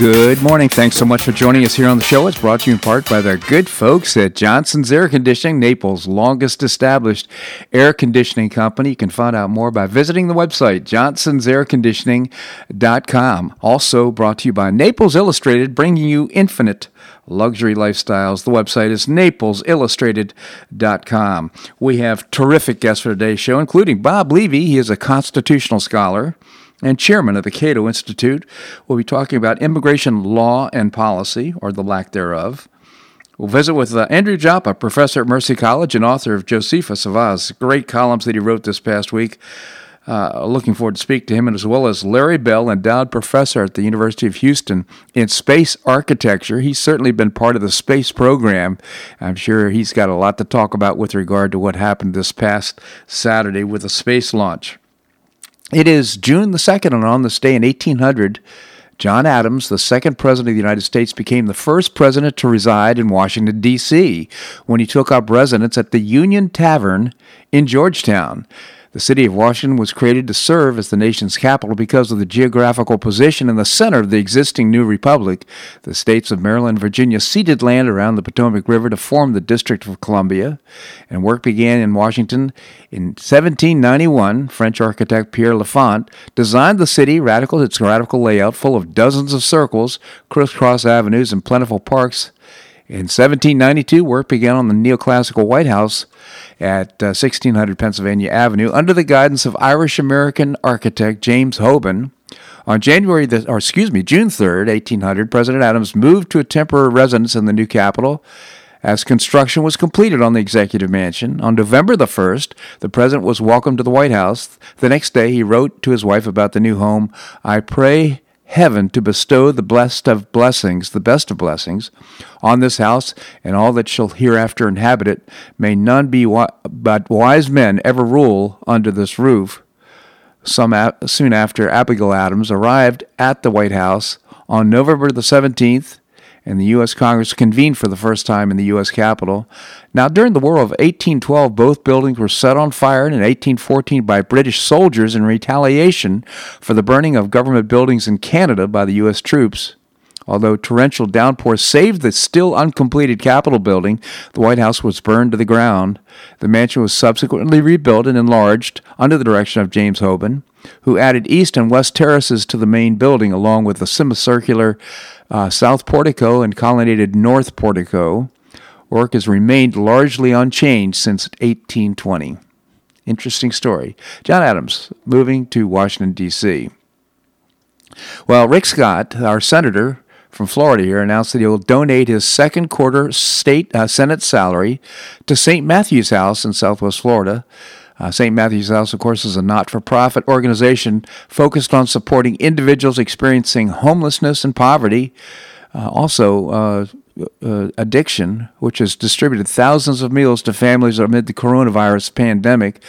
Good morning. Thanks so much for joining us here on the show. It's brought to you in part by the good folks at Johnson's Air Conditioning, Naples' longest established air conditioning company. You can find out more by visiting the website, johnsonsairconditioning.com. Also brought to you by Naples Illustrated, bringing you infinite luxury lifestyles. The website is naplesillustrated.com. We have terrific guests for today's show, including Bob Levy. He is a constitutional scholar and chairman of the Cato Institute. We'll be talking about immigration law and policy, or the lack thereof. We'll visit with uh, Andrew Joppa, professor at Mercy College and author of Josephus of Oz, great columns that he wrote this past week. Uh, looking forward to speak to him, and as well as Larry Bell, endowed professor at the University of Houston in space architecture. He's certainly been part of the space program. I'm sure he's got a lot to talk about with regard to what happened this past Saturday with the space launch. It is June the 2nd, and on this day in 1800, John Adams, the second president of the United States, became the first president to reside in Washington, D.C., when he took up residence at the Union Tavern in Georgetown. The city of Washington was created to serve as the nation's capital because of the geographical position in the center of the existing new republic. The states of Maryland and Virginia ceded land around the Potomac River to form the District of Columbia, and work began in Washington in 1791. French architect Pierre L'Enfant designed the city, radical its radical layout, full of dozens of circles, crisscross avenues, and plentiful parks. In 1792, work began on the neoclassical White House at uh, 1600 Pennsylvania Avenue under the guidance of Irish American architect James Hoban. On January, the, or excuse me, June 3rd, 1800, President Adams moved to a temporary residence in the new capital as construction was completed on the executive mansion. On November the 1st, the president was welcomed to the White House. The next day, he wrote to his wife about the new home I pray heaven to bestow the blessed of blessings, the best of blessings, on this house and all that shall hereafter inhabit it. May none be wi- but wise men ever rule under this roof. Some a- soon after, Abigail Adams arrived at the White House on November the 17th, and the U.S. Congress convened for the first time in the U.S. Capitol. Now, during the War of 1812, both buildings were set on fire, and in 1814 by British soldiers in retaliation for the burning of government buildings in Canada by the U.S. troops. Although torrential downpours saved the still uncompleted Capitol building, the White House was burned to the ground. The mansion was subsequently rebuilt and enlarged under the direction of James Hoban, who added east and west terraces to the main building, along with the semicircular uh, south portico and colonnaded north portico. Work has remained largely unchanged since 1820. Interesting story. John Adams moving to Washington, D.C. Well, Rick Scott, our senator, from Florida here announced that he will donate his second quarter state uh, Senate salary to St. Matthew's House in Southwest Florida. Uh, St. Matthew's House, of course, is a not for profit organization focused on supporting individuals experiencing homelessness and poverty. Uh, also, uh, uh, addiction, which has distributed thousands of meals to families amid the coronavirus pandemic.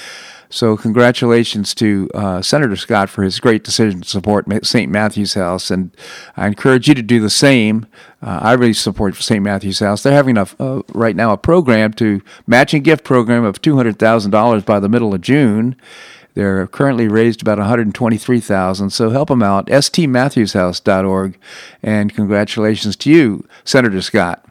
So, congratulations to uh, Senator Scott for his great decision to support St. Matthew's House, and I encourage you to do the same. Uh, I really support St. Matthew's House. They're having a uh, right now a program to matching gift program of two hundred thousand dollars by the middle of June. They're currently raised about 123,000, so help them out. stmatthewshouse.org, and congratulations to you, Senator Scott.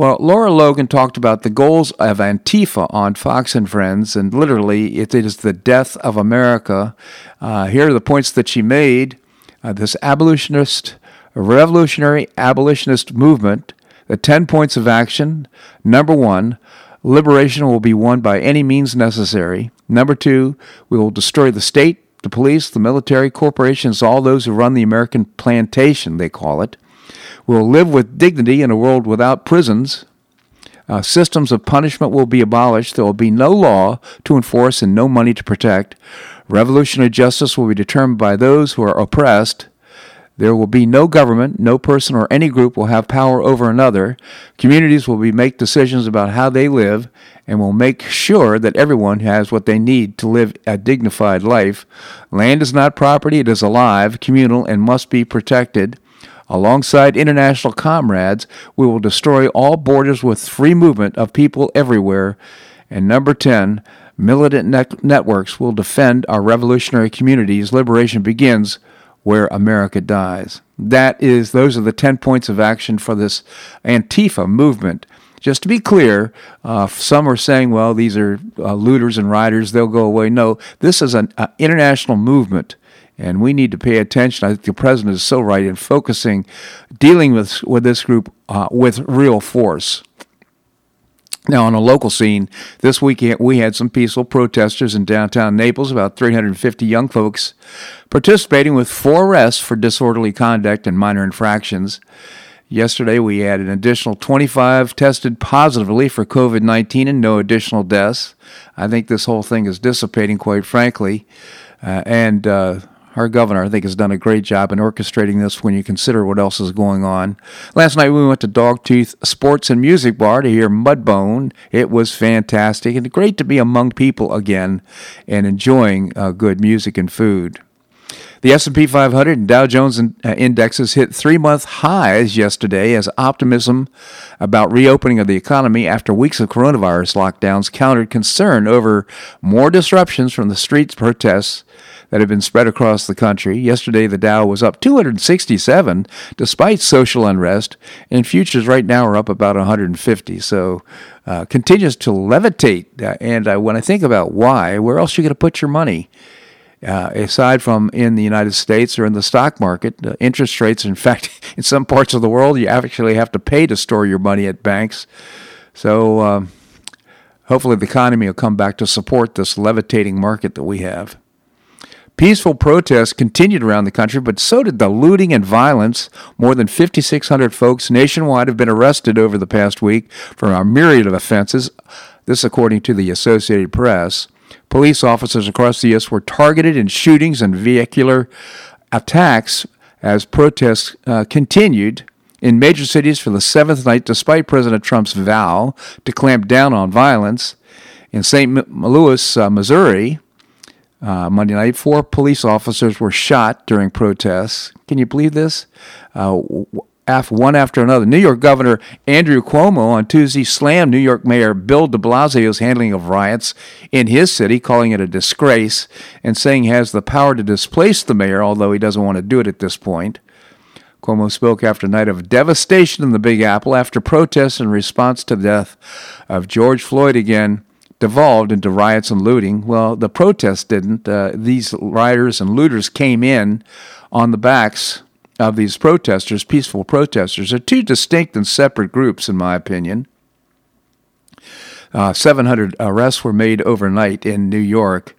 Well, Lara Logan talked about the goals of Antifa on Fox and Friends, and literally, it is the death of America. Uh, here are the points that she made. Uh, this abolitionist, revolutionary abolitionist movement, the 10 points of action. Number one, liberation will be won by any means necessary. Number two, we will destroy the state, the police, the military, corporations, all those who run the American plantation, they call it will live with dignity in a world without prisons. Uh, systems of punishment will be abolished. There will be no law to enforce and no money to protect. Revolutionary justice will be determined by those who are oppressed. There will be no government, no person or any group will have power over another. Communities will be make decisions about how they live and will make sure that everyone has what they need to live a dignified life. Land is not property, it is alive, communal, and must be protected. Alongside international comrades, we will destroy all borders with free movement of people everywhere. And number 10, militant net- networks will defend our revolutionary communities. Liberation begins where America dies. That is, those are the 10 points of action for this Antifa movement. Just to be clear, uh, some are saying, well, these are uh, looters and rioters, they'll go away. No, this is an uh, international movement, and we need to pay attention. I think the president is so right in focusing, dealing with, with this group uh, with real force. Now, on a local scene, this weekend we had some peaceful protesters in downtown Naples, about 350 young folks participating with four arrests for disorderly conduct and minor infractions. Yesterday, we had an additional 25 tested positively for COVID 19 and no additional deaths. I think this whole thing is dissipating, quite frankly. Uh, and uh, our governor, I think, has done a great job in orchestrating this when you consider what else is going on. Last night, we went to Dogtooth Sports and Music Bar to hear Mudbone. It was fantastic and great to be among people again and enjoying uh, good music and food. The S&P 500 and Dow Jones uh, indexes hit three-month highs yesterday as optimism about reopening of the economy after weeks of coronavirus lockdowns countered concern over more disruptions from the streets protests that have been spread across the country. Yesterday, the Dow was up 267 despite social unrest, and futures right now are up about 150. So, uh, continues to levitate. Uh, and uh, when I think about why, where else are you going to put your money? Uh, aside from in the United States or in the stock market, uh, interest rates, in fact, in some parts of the world, you actually have to pay to store your money at banks. So um, hopefully the economy will come back to support this levitating market that we have. Peaceful protests continued around the country, but so did the looting and violence. More than 5,600 folks nationwide have been arrested over the past week for a myriad of offenses. This, according to the Associated Press. Police officers across the U.S. were targeted in shootings and vehicular attacks as protests uh, continued in major cities for the seventh night, despite President Trump's vow to clamp down on violence. In St. Louis, uh, Missouri, uh, Monday night, four police officers were shot during protests. Can you believe this? Uh, one after another. New York Governor Andrew Cuomo on Tuesday slammed New York Mayor Bill de Blasio's handling of riots in his city, calling it a disgrace, and saying he has the power to displace the mayor, although he doesn't want to do it at this point. Cuomo spoke after a night of devastation in the Big Apple after protests in response to the death of George Floyd again devolved into riots and looting. Well, the protests didn't. Uh, these rioters and looters came in on the backs of these protesters, peaceful protesters, are two distinct and separate groups, in my opinion. Uh, 700 arrests were made overnight in New York.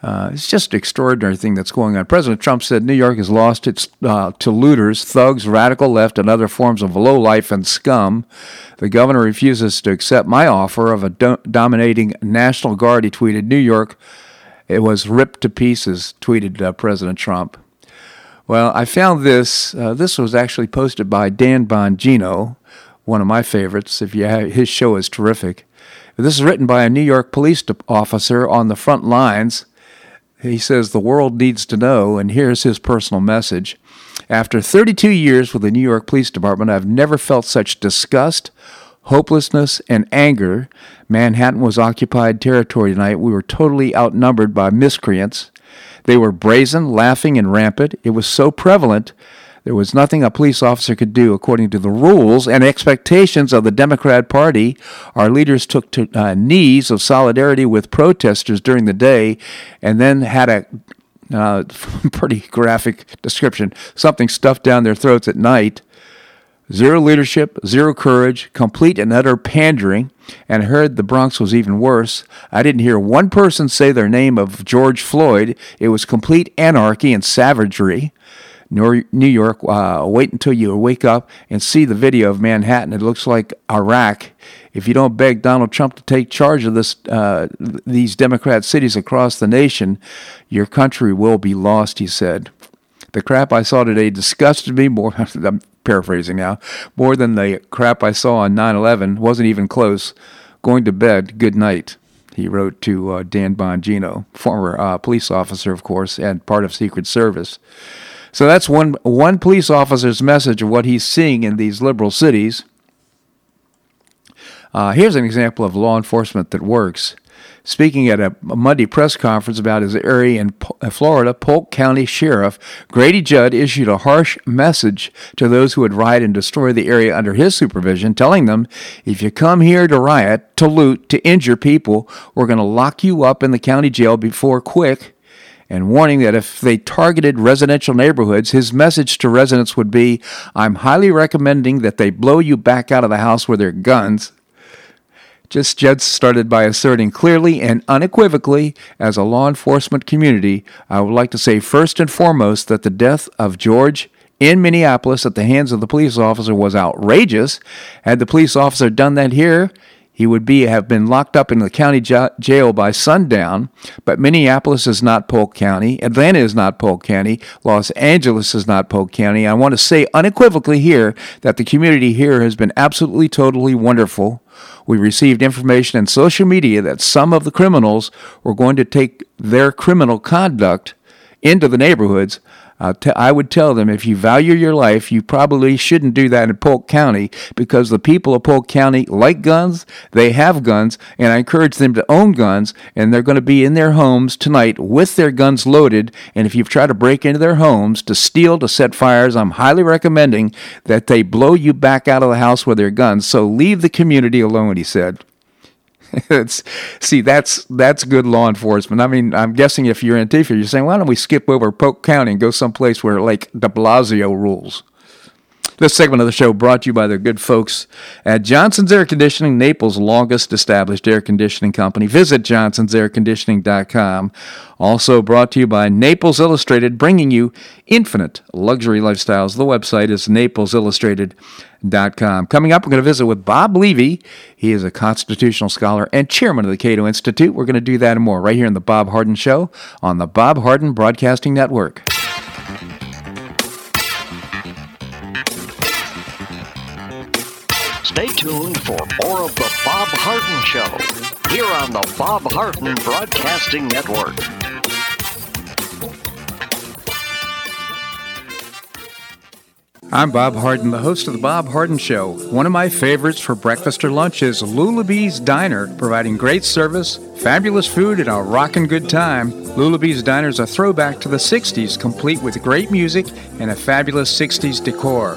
Uh, it's just an extraordinary thing that's going on. President Trump said New York has lost its uh, to looters, thugs, radical left, and other forms of lowlife and scum. The governor refuses to accept my offer of a do- dominating National Guard. He tweeted, "New York, it was ripped to pieces." Tweeted uh, President Trump. Well, I found this. Uh, this was actually posted by Dan Bongino, one of my favorites. If you have, his show is terrific. This is written by a New York police officer on the front lines. He says the world needs to know, and here's his personal message. After 32 years with the New York Police Department, I've never felt such disgust, hopelessness, and anger. Manhattan was occupied territory tonight. We were totally outnumbered by miscreants. They were brazen, laughing, and rampant. It was so prevalent there was nothing a police officer could do according to the rules and expectations of the Democrat Party. Our leaders took to uh, knees of solidarity with protesters during the day and then had a uh, pretty graphic description something stuffed down their throats at night. Zero leadership, zero courage, complete and utter pandering, and I heard the Bronx was even worse. I didn't hear one person say their name of George Floyd. It was complete anarchy and savagery. New York, uh, wait until you wake up and see the video of Manhattan. It looks like Iraq. If you don't beg Donald Trump to take charge of this, uh, these Democrat cities across the nation, your country will be lost, he said. The crap I saw today disgusted me more. I'm paraphrasing now. More than the crap I saw on 9 11. Wasn't even close. Going to bed. Good night. He wrote to uh, Dan Bongino, former uh, police officer, of course, and part of Secret Service. So that's one one police officer's message of what he's seeing in these liberal cities. Uh, here's an example of law enforcement that works. Speaking at a Monday press conference about his area in uh, Florida, Polk County Sheriff Grady Judd issued a harsh message to those who would riot and destroy the area under his supervision, telling them, if you come here to riot, to loot, to injure people, we're going to lock you up in the county jail before quick and warning that if they targeted residential neighborhoods, his message to residents would be I'm highly recommending that they blow you back out of the house with their guns. Just Judd started by asserting clearly and unequivocally, as a law enforcement community, I would like to say first and foremost that the death of George in Minneapolis at the hands of the police officer was outrageous. Had the police officer done that here, he would be have been locked up in the county jail by sundown. But Minneapolis is not Polk County. Atlanta is not Polk County. Los Angeles is not Polk County. I want to say unequivocally here that the community here has been absolutely, totally wonderful. We received information in social media that some of the criminals were going to take their criminal conduct into the neighborhoods uh, t- I would tell them if you value your life, you probably shouldn't do that in Polk County because the people of Polk County like guns, they have guns, and I encourage them to own guns, and they're going to be in their homes tonight with their guns loaded. And if you've tried to break into their homes to steal, to set fires, I'm highly recommending that they blow you back out of the house with their guns. So leave the community alone, he said. it's, see, that's that's good law enforcement. I mean, I'm guessing if you're in Antifa, you're saying, why don't we skip over Polk County and go someplace where like De Blasio rules? This segment of the show brought to you by the good folks at Johnson's Air Conditioning, Naples' longest established air conditioning company. Visit johnsonsairconditioning.com. Also brought to you by Naples Illustrated, bringing you infinite luxury lifestyles. The website is naplesillustrated.com. Coming up, we're going to visit with Bob Levy. He is a constitutional scholar and chairman of the Cato Institute. We're going to do that and more right here in the Bob Harden Show on the Bob Harden Broadcasting Network. Stay tuned for more of The Bob Harden Show here on the Bob Harden Broadcasting Network. I'm Bob Harden, the host of The Bob Harden Show. One of my favorites for breakfast or lunch is Lulabee's Diner, providing great service, fabulous food, and a rockin' good time. Lulabee's Diner is a throwback to the 60s, complete with great music and a fabulous 60s decor.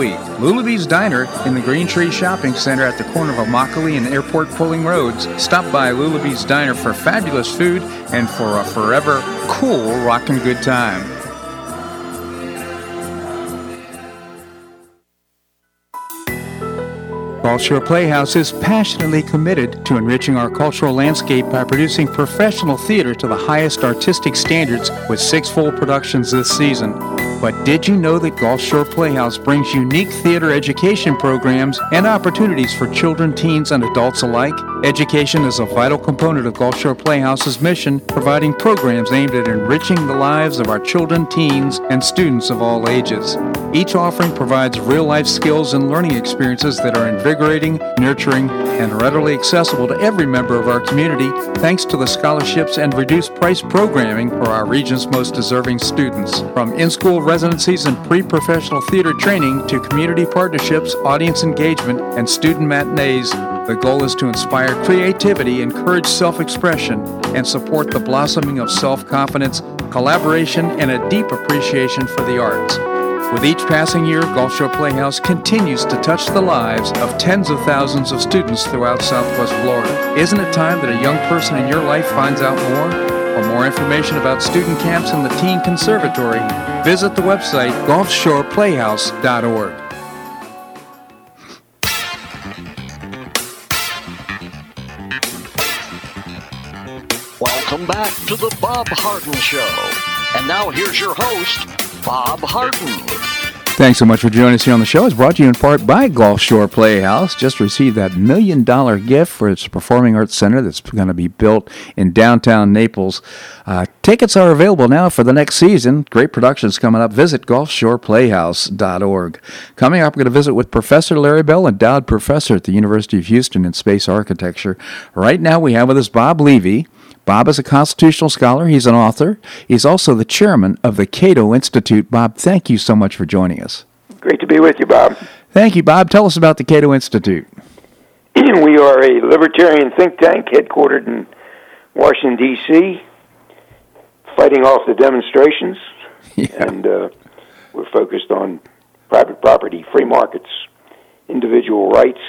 week. Lulabee's Diner in the Green Tree Shopping Center at the corner of Immokalee and Airport Pulling Roads. Stop by Lulabee's Diner for fabulous food and for a forever cool rockin' good time. Gulf Playhouse is passionately committed to enriching our cultural landscape by producing professional theater to the highest artistic standards with six full productions this season. But did you know that Gulf Shore Playhouse brings unique theater education programs and opportunities for children, teens, and adults alike? Education is a vital component of Gulf Shore Playhouse's mission, providing programs aimed at enriching the lives of our children, teens, and students of all ages. Each offering provides real life skills and learning experiences that are invigorating, nurturing, and readily accessible to every member of our community thanks to the scholarships and reduced price programming for our region's most deserving students. From in school residencies and pre professional theater training to community partnerships, audience engagement, and student matinees, the goal is to inspire creativity, encourage self expression, and support the blossoming of self confidence, collaboration, and a deep appreciation for the arts. With each passing year, Gulf Shore Playhouse continues to touch the lives of tens of thousands of students throughout Southwest Florida. Isn't it time that a young person in your life finds out more? For more information about student camps and the Teen Conservatory, visit the website gulfshoreplayhouse.org. Welcome back to the Bob Harden Show. And now here's your host, Bob Harden. Thanks so much for joining us here on the show. It's brought to you in part by Gulf Shore Playhouse. Just received that million dollar gift for its performing arts center that's going to be built in downtown Naples. Uh, tickets are available now for the next season. Great productions coming up. Visit gulfshoreplayhouse.org. Coming up, we're going to visit with Professor Larry Bell, endowed professor at the University of Houston in space architecture. Right now, we have with us Bob Levy. Bob is a constitutional scholar. He's an author. He's also the chairman of the Cato Institute. Bob, thank you so much for joining us. Great to be with you, Bob. Thank you, Bob. Tell us about the Cato Institute. we are a libertarian think tank headquartered in Washington, D.C., fighting off the demonstrations. Yeah. And uh, we're focused on private property, free markets, individual rights,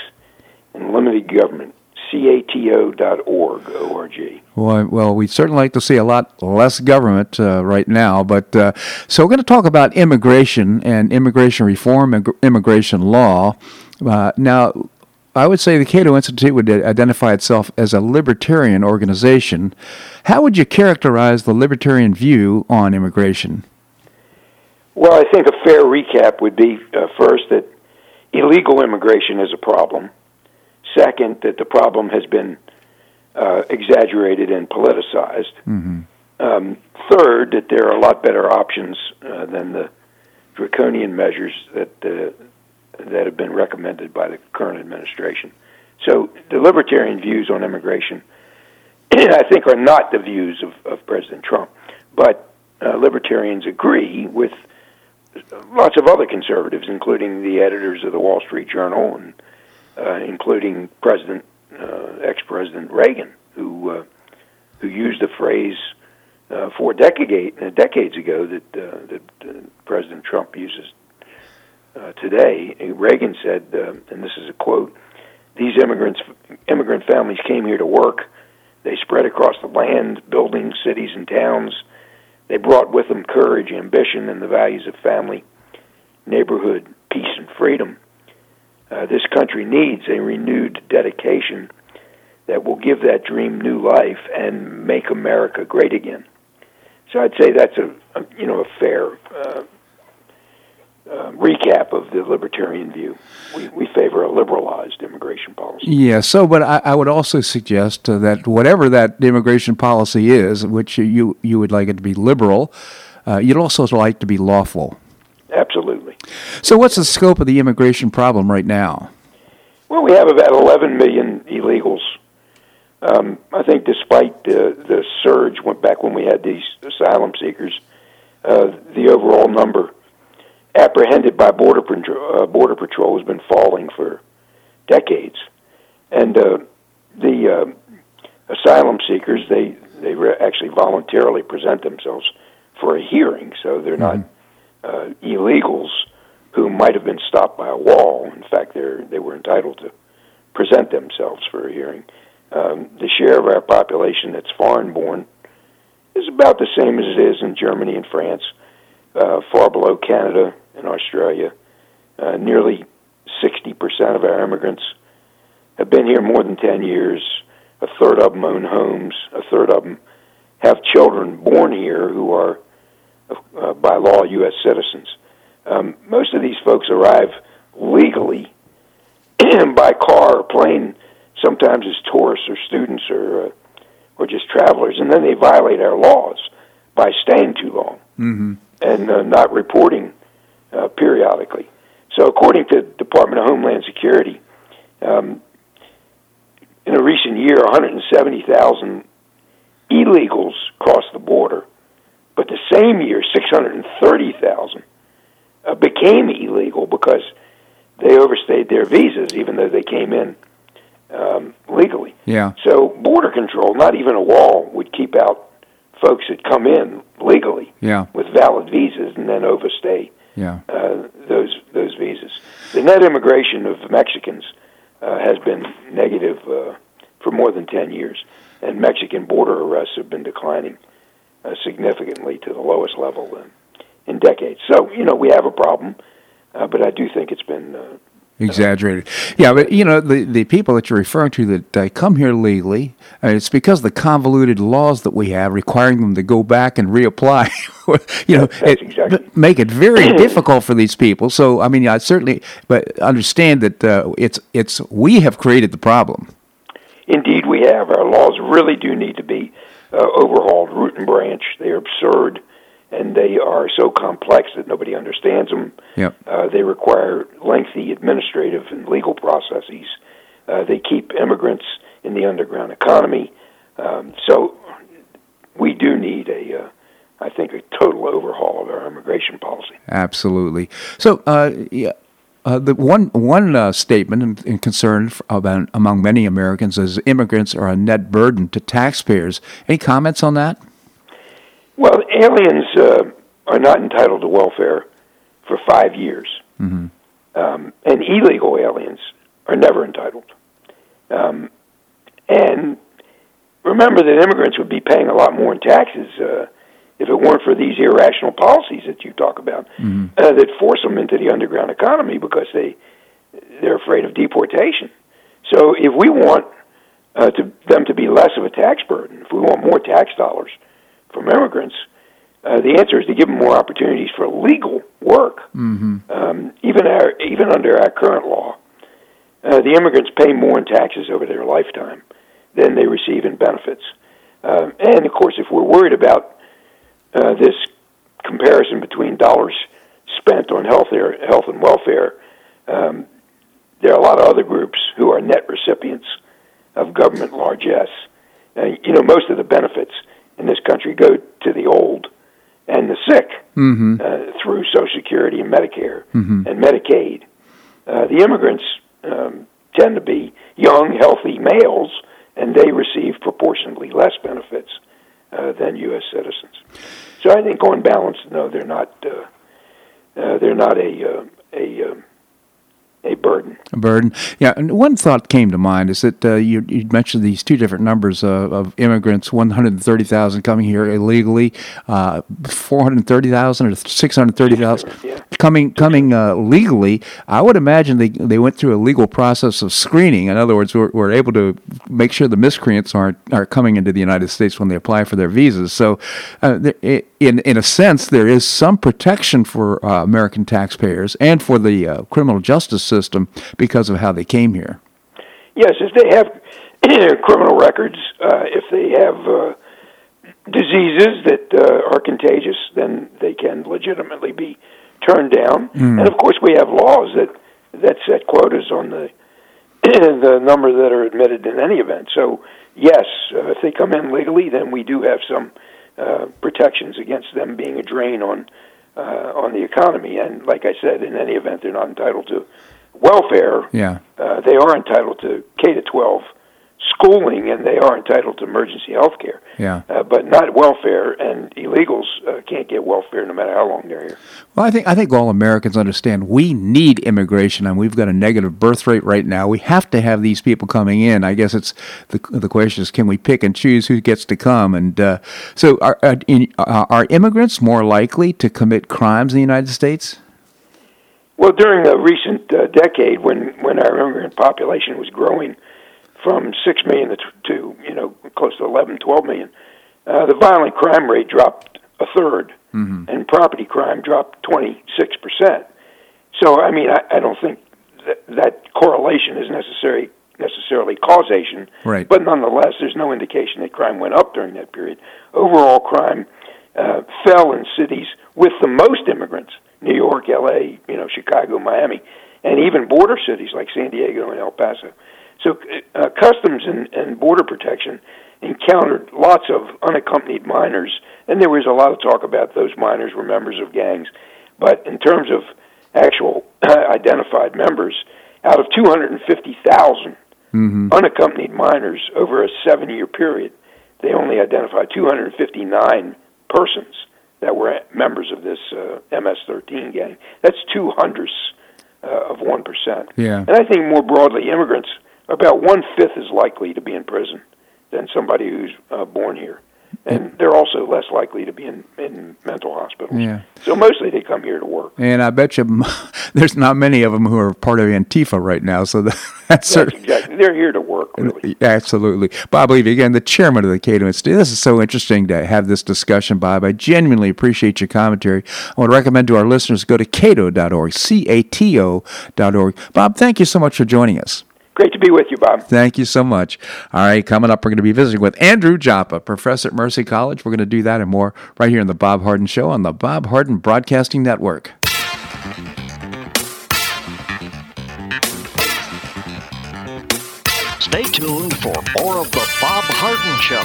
and limited government cato.org, O-R-G. Well, well, we'd certainly like to see a lot less government uh, right now. But uh, so we're going to talk about immigration and immigration reform and immigration law. Uh, now, I would say the Cato Institute would identify itself as a libertarian organization. How would you characterize the libertarian view on immigration? Well, I think a fair recap would be uh, first that illegal immigration is a problem Second, that the problem has been uh, exaggerated and politicized. Mm-hmm. Um, third, that there are a lot better options uh, than the draconian measures that uh, that have been recommended by the current administration. So the libertarian views on immigration, I think, are not the views of, of President Trump, but uh, libertarians agree with lots of other conservatives, including the editors of the Wall Street Journal and including President uh, ex-President Reagan, who uh, who used the phrase uh, four decade, uh, decades ago that uh, that uh, President Trump uses uh, today. Reagan said, uh, and this is a quote: "These immigrants, immigrant families came here to work. They spread across the land, building cities and towns. They brought with them courage, ambition, and the values of family, neighborhood, peace, and freedom." Uh, this country needs a renewed dedication that will give that dream new life and make America great again. So I'd say that's a, a you know a fair uh, uh, recap of the libertarian view. We, we favor a liberalized immigration policy. Yeah. So, but I, I would also suggest uh, that whatever that immigration policy is, which you you would like it to be liberal, uh, you'd also like it to be lawful. Absolutely. So, what's the scope of the immigration problem right now? Well, we have about 11 million illegals. Um, I think, despite uh, the surge went back when we had these asylum seekers, uh, the overall number apprehended by border patrol, uh, border patrol has been falling for decades, and uh, the uh, asylum seekers they they re- actually voluntarily present themselves for a hearing, so they're mm-hmm. not uh, illegals who might have been stopped by a wall. In fact, they they were entitled to present themselves for a hearing. Um, the share of our population that's foreign born is about the same as it is in Germany and France, uh, far below Canada and Australia. Uh, nearly 60% of our immigrants have been here more than 10 years. A third of them own homes. A third of them have children born here who are uh, by law U.S. citizens. Um, most of these folks arrive legally by car or plane, sometimes as tourists or students or uh, or just travelers, and then they violate our laws by staying too long mm-hmm. and uh, not reporting uh, periodically. So, according to the Department of Homeland Security, um, in a recent year, 170,000 illegals crossed the border but the same year, 630,000 uh, became illegal because they overstayed their visas, even though they came in um, legally. Yeah. So border control, not even a wall, would keep out folks that come in legally yeah. with valid visas and then overstay yeah. uh, those those visas. The net immigration of Mexicans uh, has been negative uh, for more than ten years, and Mexican border arrests have been declining uh, significantly to the lowest level in, in decades. So, you know, we have a problem, uh, but I do think it's been uh, exaggerated. Yeah, but you know the the people that you're referring to that uh, come here legally, uh, it's because of the convoluted laws that we have requiring them to go back and reapply. you know, That's exactly. make it very difficult for these people. So I mean, I certainly, but understand that uh, it's it's we have created the problem. Indeed, we have. Our laws really do need to be uh, overhauled root and branch. They are absurd, and they are so complex that nobody understands them. Yep. Uh, they require lengthy administrative and legal processes. Uh, they keep immigrants in the underground economy. Um, so we do need a, uh, I think, a total overhaul of our immigration policy. Absolutely. So, uh, yeah. Uh, the one one uh, statement and, and concern about among many Americans is immigrants are a net burden to taxpayers. Any comments on that? Well, aliens uh, are not entitled to welfare for five years, Mm-hmm. um, and illegal aliens are never entitled. Um, and remember that immigrants would be paying a lot more in taxes uh, if it weren't for these irrational policies that you talk about Mm-hmm. uh, that force them into the underground economy because they they're afraid of deportation. So if we want uh, to, them to be less of a tax burden, if we want more tax dollars from immigrants, uh, the answer is to give them more opportunities for legal work. Mm-hmm. Um, even our, even under our current law, uh, the immigrants pay more in taxes over their lifetime than they receive in benefits. Um, and of course, if we're worried about uh, this comparison between dollars spent on health, health and welfare, um, there are a lot of other groups who are net recipients of government largesse. Uh, you know, most of the benefits in this country go to the old and the sick Mm-hmm. uh, through Social Security and Medicare Mhm. and Medicaid. Uh, the immigrants um, tend to be young, healthy males, and they receive proportionately less benefits uh, than U.S. citizens. So I think, on balance, no, they're not. Uh, uh, they're not a uh, a um, a burden. A burden. Yeah, and one thought came to mind is that uh, you, you mentioned these two different numbers uh, of immigrants 130,000 coming here illegally, uh, 430,000 or 630,000 Yeah. coming coming uh, legally. I would imagine they, they went through a legal process of screening. In other words, we're, we're able to make sure the miscreants aren't, are coming into the United States when they apply for their visas. So, uh, there- i- in, in a sense, there is some protection for uh, American taxpayers and for the uh, criminal justice system because of how they came here. Yes, if they have criminal records, uh, if they have uh, diseases that uh, are contagious, then they can legitimately be turned down. And of course, we have laws that that set quotas on the the number that are admitted in any event. So, yes, uh, if they come in legally, then we do have some uh, protections against them being a drain on uh, on the economy. And like I said, in any event, they're not entitled to welfare Yeah. uh, they are entitled to K to 12 schooling and they are entitled to emergency health care, Yeah. uh, but not welfare. And illegals uh, can't get welfare no matter how long they're here. Well, I think I think all Americans understand we need immigration, and we've got a negative birth rate right now. We have to have these people coming in. I guess it's the the question is, can we pick and choose who gets to come? And uh, so, are are, in, uh, are immigrants more likely to commit crimes in the United States? Well, during the recent uh, decade, when when our immigrant population was growing from six million to, to you know close to 11, 12 million, uh, the violent crime rate dropped a 3rd and property crime dropped twenty six percent. So, I mean, I, I don't think that, that correlation is necessary necessarily causation, Right. But nonetheless, there's no indication that crime went up during that period. Overall, crime uh, fell in cities with the most immigrants: New York, L.A., you know, Chicago, Miami, and even border cities like San Diego and El Paso. So, uh, customs and, and border protection encountered lots of unaccompanied minors, and there was a lot of talk about those minors were members of gangs. But in terms of actual identified members, out of 250,000 unaccompanied minors over a seven year period, they only identified 259 persons that were members of this uh, MS 13 gang. That's two hundredths uh, of 1%. Yeah. And I think more broadly, immigrants, about one fifth as likely to be in prison than somebody who's uh, born here. and they're also less likely to be in, in mental hospitals. Yeah. So mostly they come here to work. And I bet you there's not many of them who are part of Antifa right now. So that's, that's exactly. They're here to work, really. Absolutely. Bob Levy, again, the chairman of the Cato Institute. This is so interesting to have this discussion, Bob. I genuinely appreciate your commentary. I would recommend to our listeners go to cato.org, C A T O.org. Bob, thank you so much for joining us. Great to be with you, Bob. Thank you so much. All right, coming up, we're going to be visiting with Andrew Joppa, professor at Mercy College. We're going to do that and more right here on The Bob Harden Show on the Bob Harden Broadcasting Network. Stay tuned for more of The Bob Harden Show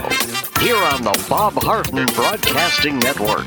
here on the Bob Harden Broadcasting Network.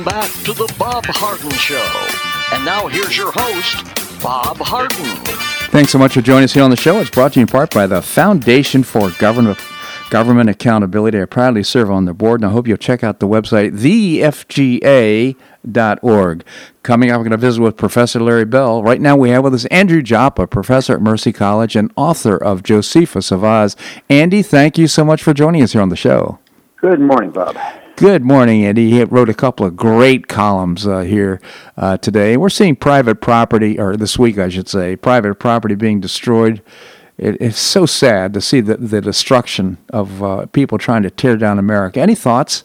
Welcome back to the Bob Harden Show. And now here's your host, Bob Harden. Thanks so much for joining us here on the show. It's brought to you in part by the Foundation for Government Government Accountability. I proudly serve on the board, and I hope you'll check out the website, thefga.org. Coming up, we're going to visit with Professor Larry Bell. Right now, we have with us Andrew Joppa, professor at Mercy College and author of Josephus of Oz. Andy, thank you so much for joining us here on the show. Good morning, Bob. Good morning, Andy. He wrote a couple of great columns uh, here uh, today. We're seeing private property, or this week, I should say, private property being destroyed. It, it's so sad to see the, the destruction of uh, people trying to tear down America. Any thoughts?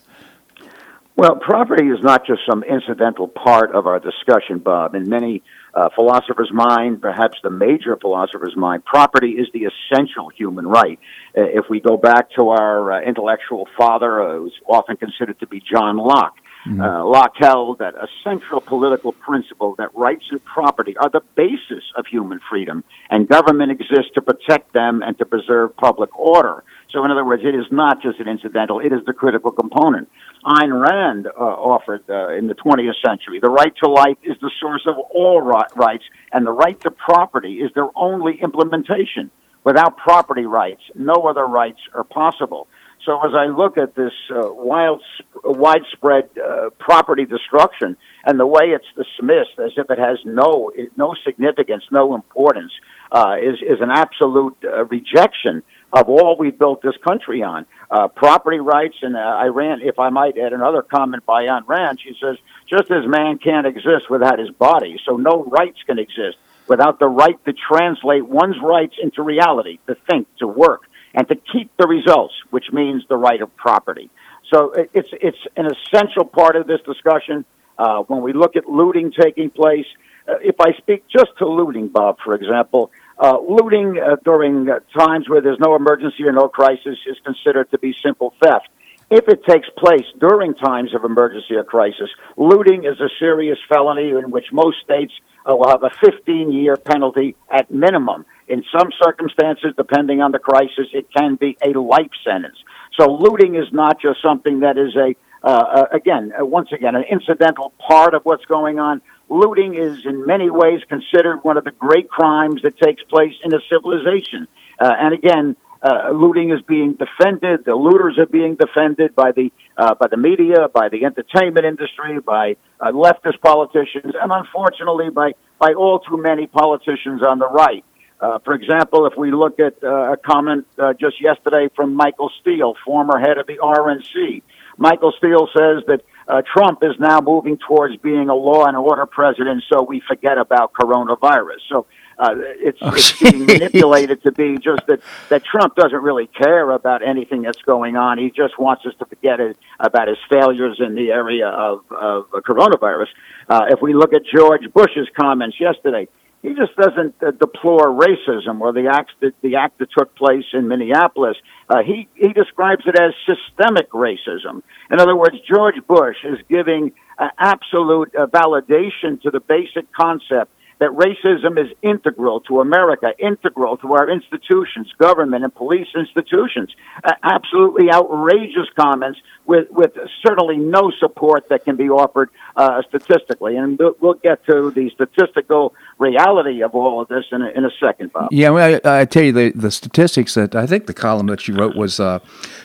Well, property is not just some incidental part of our discussion, Bob. In many uh, philosophers' mind, perhaps the major philosopher's mind, property is the essential human right. Uh, if we go back to our uh, intellectual father, uh, who's often considered to be John Locke, mm-hmm. Locke held that a central political principle that rights and property are the basis of human freedom, and government exists to protect them and to preserve public order. So, in other words, it is not just an incidental, it is the critical component. Ayn Rand uh, offered uh, in the 20th century the right to life is the source of all rights, and the right to property is their only implementation. Without property rights, no other rights are possible. So as I look at this uh, wild, widespread uh, property destruction and the way it's dismissed as if it has no no significance, no importance, uh, is is an absolute uh, rejection of all we built this country on. Uh, property rights, and uh, I ran, if I might add another comment by Ayn Rand, she says, just as man can't exist without his body, so no rights can exist without the right to translate one's rights into reality, to think, to work, and to keep the results, which means the right of property. So it's, it's an essential part of this discussion. Uh, when we look at looting taking place, uh, if I speak just to looting, Bob, for example, uh, looting uh, during uh, times where there's no emergency or no crisis is considered to be simple theft. If it takes place during times of emergency or crisis, looting is a serious felony in which most states will have a 15 year penalty at minimum. In some circumstances, depending on the crisis, it can be a life sentence. So looting is not just something that is a, uh, uh, again, uh, once again, an incidental part of what's going on. Looting is in many ways considered one of the great crimes that takes place in a civilization. Uh, and again, uh, looting is being defended. The looters are being defended by the uh, by the media, by the entertainment industry, by uh, leftist politicians, and unfortunately by by all too many politicians on the right. Uh, for example, if we look at a comment just yesterday from Michael Steele, former head of the RNC, Michael Steele says that uh, Trump is now moving towards being a law and order president, so we forget about coronavirus. So uh, it's, oh, it's being manipulated to be just that, that Trump doesn't really care about anything that's going on. He just wants us to forget it, about his failures in the area of, of coronavirus. Uh, if we look at George Bush's comments yesterday, he just doesn't uh, deplore racism or the act that the act that took place in Minneapolis. Uh, he he describes it as systemic racism. In other words, George Bush is giving uh, absolute uh, validation to the basic concept that racism is integral to America, integral to our institutions, government and police institutions. Uh, absolutely outrageous comments with, with certainly no support that can be offered uh, statistically. And we'll, get to the statistical reality of all of this in a, in a second, Bob. Yeah, well, I, I, tell you, the, the statistics that I think the column that you wrote was uh,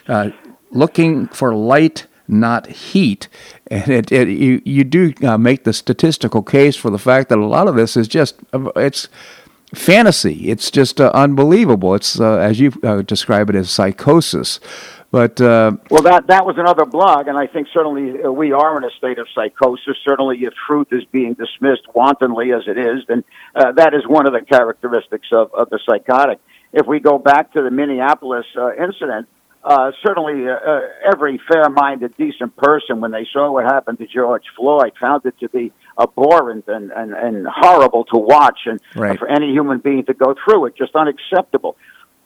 uh looking for light not heat. And it, it you, you do uh, make the statistical case for the fact that a lot of this is just, uh, it's fantasy. It's just uh, unbelievable. It's, uh, as you uh, describe it, as psychosis. But uh, well, that that was another blog, and I think certainly we are in a state of psychosis. Certainly, if truth is being dismissed wantonly as it is, then that is one of the characteristics of, of the psychotic. If we go back to the Minneapolis incident, uh, certainly uh, uh, every fair-minded, decent person, when they saw what happened to George Floyd, found it to be abhorrent and, and, and horrible to watch, and right. for any human being to go through it, just unacceptable.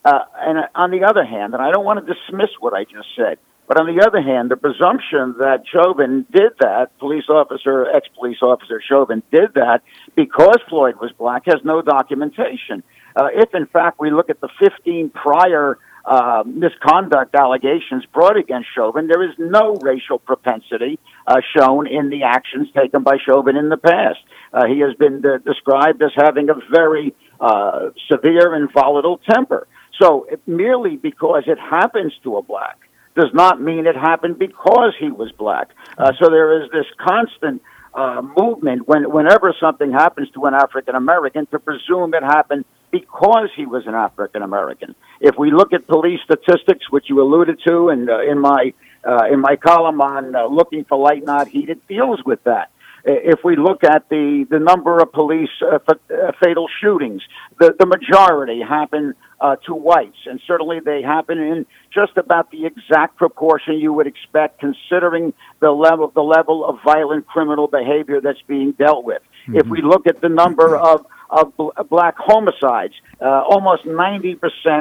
Uh, and on the other hand, and I don't want to dismiss what I just said, but on the other hand, the presumption that Chauvin did that, police officer, ex-police officer Chauvin did that because Floyd was black, has no documentation. Uh, if in fact we look at the 15 prior uh, misconduct allegations brought against Chauvin, there is no racial propensity uh, shown in the actions taken by Chauvin in the past. Uh, he has been uh, described as having a very uh, severe and volatile temper. So it, merely because it happens to a black does not mean it happened because he was black. Uh, so there is this constant uh, movement when, whenever something happens to an African American to presume it happened because he was an African American. If we look at police statistics, which you alluded to, and uh, in my uh, in my column on uh, looking for light not heat, it deals with that. If we look at the, the number of police uh, f- uh, fatal shootings, the, the majority happen uh, to whites, and certainly they happen in just about the exact proportion you would expect, considering the level the level of violent criminal behavior that's being dealt with. Mm-hmm. If we look at the number of of bl- black homicides. Uh, almost 90%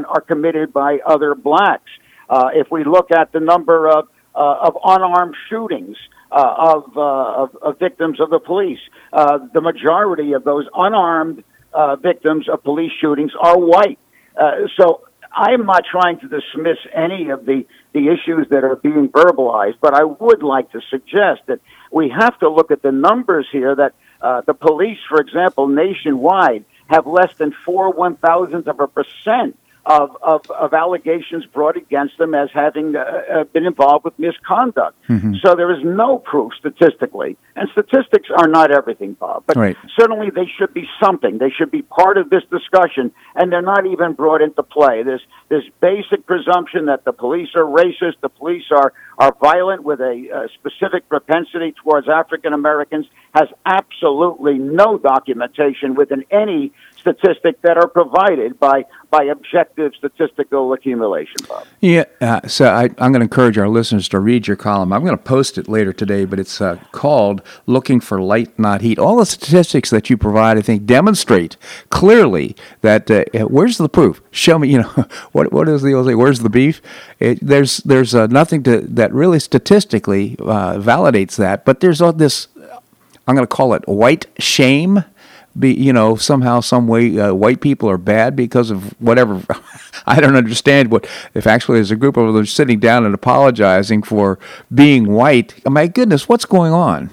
are committed by other blacks. Uh, if we look at the number of, uh, of unarmed shootings uh, of, uh, of, of, victims of the police, uh, the majority of those unarmed victims of police shootings are white. so I'm not trying to dismiss any of the, the issues that are being verbalized, but I would like to suggest that we have to look at the numbers here that uh, the police, for example, nationwide, have less than four one thousandths of a percent of, of, of allegations brought against them as having uh, uh, been involved with misconduct. Mm-hmm. So there is no proof statistically. And statistics are not everything, Bob, but right. certainly they should be something. They should be part of this discussion, and they're not even brought into play. This, this basic presumption that the police are racist, the police are, are violent with a, a specific propensity towards African Americans has absolutely no documentation within any statistic that are provided by by objective statistical accumulation. Bob. Yeah, uh, so I, am going to encourage our listeners to read your column. I'm going to post it later today, but it's uh, called "Looking for Light, Not Heat." All the statistics that you provide, I think, demonstrate clearly that. Uh, where's the proof? Show me. You know, what what is the old say? Where's the beef? It, there's there's uh, nothing to that really statistically uh, validates that, but there's all this. I'm going to call it white shame be you know somehow some way uh, white people are bad because of whatever. I don't understand what if actually there's a group of them sitting down and apologizing for being white my goodness what's going on?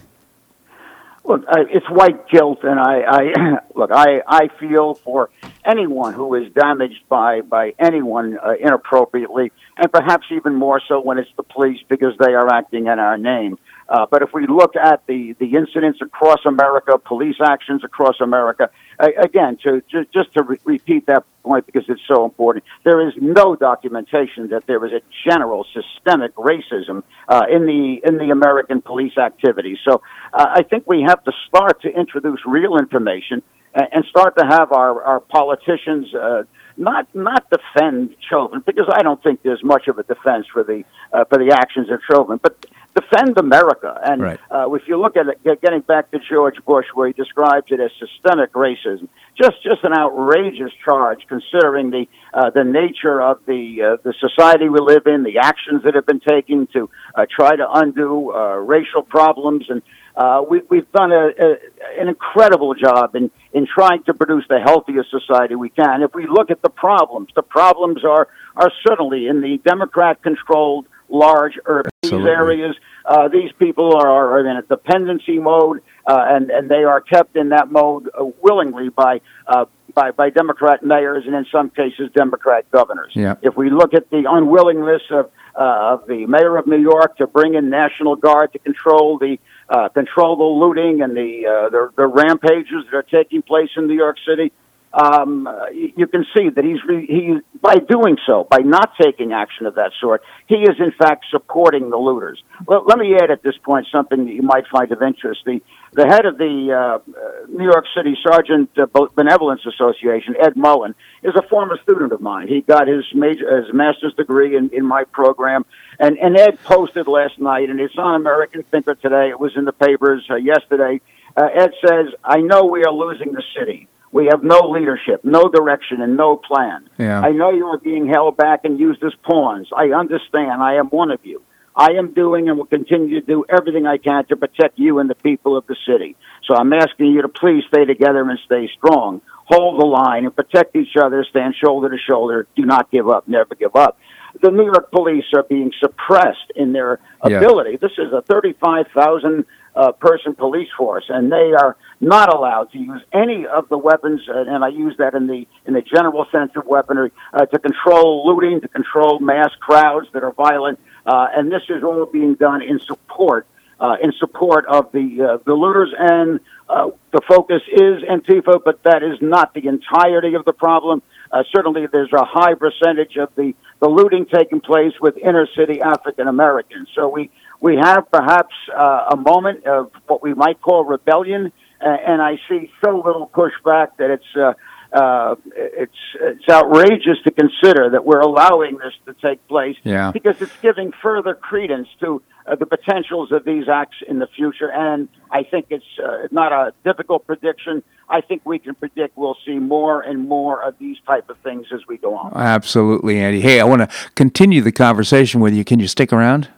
Look uh, it's white guilt and i i look i i feel for anyone who is damaged by by anyone uh, inappropriately and perhaps even more so when it's the police because they are acting in our name uh, but if we look at the, the incidents across America, police actions across America, uh, again, to, to, just to re- repeat that point because it's so important, there is no documentation that there is a general systemic racism uh, in the in the American police activity. So uh, I think we have to start to introduce real information and, and start to have our, our politicians uh, not not defend Chauvin because I don't think there's much of a defense for the uh, for the actions of Chauvin, but defend America. And right. uh, if you look at it, getting back to George Bush, where he describes it as systemic racism, just just an outrageous charge considering the uh, the nature of the uh, the society we live in, the actions that have been taken to uh, try to undo uh, racial problems, and uh, we, we've done a, a, an incredible job in in trying to produce the healthiest society we can. If we look at the problems, the problems are are certainly in the Democrat-controlled large urban areas. Uh, these people are, are in a dependency mode, uh, and and they are kept in that mode uh, willingly by. Uh, by, by Democrat mayors and in some cases Democrat governors. Yeah. If we look at the unwillingness of, uh, of the mayor of New York to bring in National Guard to control the uh, control the looting and the, uh, the the rampages that are taking place in New York City, um, you can see that he's re- he by doing so, by not taking action of that sort, he is in fact supporting the looters. Well, let me add at this point something that you might find of interest. The the head of the uh, New York City Sergeant uh, Benevolence Association, Ed Mullen, is a former student of mine. He got his major his master's degree in, in my program, and and Ed posted last night, and it's on American Thinker today. It was in the papers uh, yesterday. Uh, Ed says, "I know we are losing the city." We have no leadership, no direction, and no plan. Yeah. I know you are being held back and used as pawns. I understand. I am one of you. I am doing and will continue to do everything I can to protect you and the people of the city. So I'm asking you to please stay together and stay strong. Hold the line and protect each other. Stand shoulder to shoulder. Do not give up. Never give up. The New York police are being suppressed in their ability. Yeah. This is a 35,000 uh, person police force, and they are not allowed to use any of the weapons, uh, and I use that in the in the general sense of weaponry, uh, to control looting, to control mass crowds that are violent, uh, and this is all being done in support uh, in support of the uh, the looters, and uh, the focus is Antifa, but that is not the entirety of the problem. Uh, certainly, there's a high percentage of the the looting taking place with inner city African Americans. So we we have perhaps uh, a moment of what we might call rebellion, and I see so little pushback that it's uh, uh, it's it's outrageous to consider that we're allowing this to take place yeah. because it's giving further credence to uh, the potentials of these acts in the future. And I think it's uh, not a difficult prediction. I think we can predict we'll see more and more of these type of things as we go on. Absolutely, Andy. Hey, I want to continue the conversation with you. Can you stick around?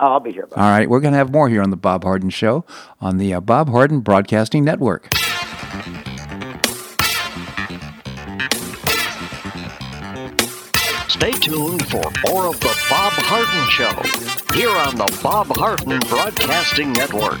I'll be here. Bob. All right, we're going to have more here on the Bob Harden Show on the uh, Bob Harden Broadcasting Network. Stay tuned for more of the Bob Harden Show here on the Bob Harden Broadcasting Network.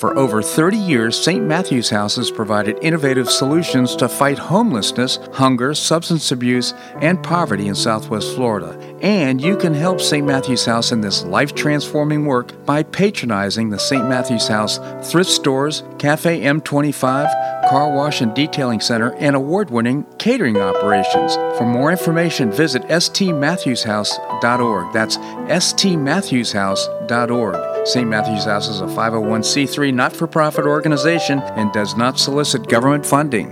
For over 30 years, St. Matthew's House has provided innovative solutions to fight homelessness, hunger, substance abuse, and poverty in Southwest Florida. And you can help St. Matthew's House in this life transforming work by patronizing the St. Matthew's House thrift stores, Cafe M25, car wash and detailing center, and award winning catering operations. For more information, visit stmatthewshouse.org. That's stmatthewshouse.org. St. Matthew's House is a 501c3 not for profit organization and does not solicit government funding.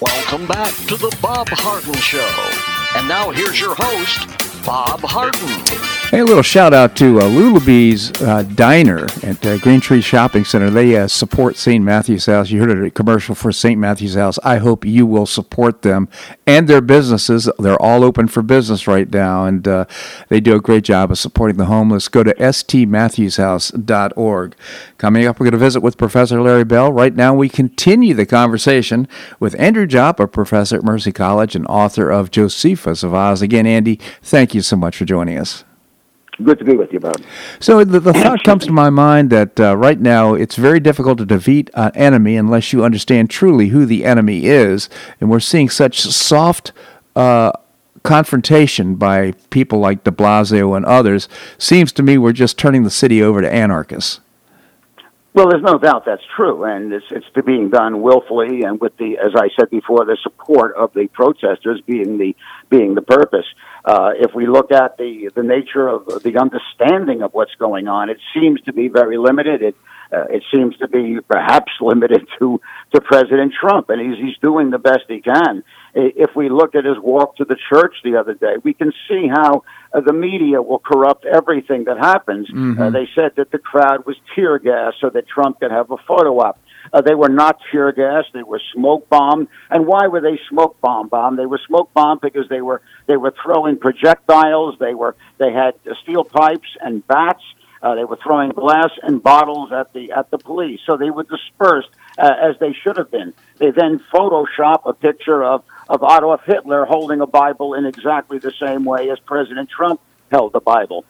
Welcome back to the Bob Harden Show. And now here's your host, Bob Harden. Hey, a little shout out to uh, Lulabee's uh, Diner at uh, Green Tree Shopping Center. They uh, support St. Matthew's House. You heard a commercial for St. Matthew's House. I hope you will support them and their businesses. They're all open for business right now, and uh, they do a great job of supporting the homeless. Go to stmatthewshouse.org. Coming up, we're going to visit with Professor Larry Bell. Right now, we continue the conversation with Andrew Joppa, a professor at Mercy College and author of Josephus of Oz. Again, Andy, thank so much for joining us. Good to be with you, Bob. So the, the thought comes to my mind that uh, right now it's very difficult to defeat an enemy unless you understand truly who the enemy is, and we're seeing such soft. Uh, confrontation by people like de Blasio and others seems to me we're just turning the city over to anarchists. Well, there's no doubt that's true, and it's it's being done willfully and with the, as I said before, the support of the protesters being the being the purpose. Uh, if we look at the the nature of the understanding of what's going on, it seems to be very limited. It uh, it seems to be perhaps limited to to President Trump, and he's he's doing the best he can. If we look at his walk to the church the other day, we can see how uh, the media will corrupt everything that happens. Mm-hmm. Uh, they said that the crowd was tear gas so that Trump could have a photo op. Uh, they were not tear gas; they were smoke bombed. And why were they smoke bomb bombed? They were smoke bombed because they were they were throwing projectiles. They were they had steel pipes and bats. Uh, they were throwing glass and bottles at the at the police. So they were dispersed uh, as they should have been. They then Photoshop a picture of of Adolf Hitler holding a Bible in exactly the same way as President Trump held the Bible.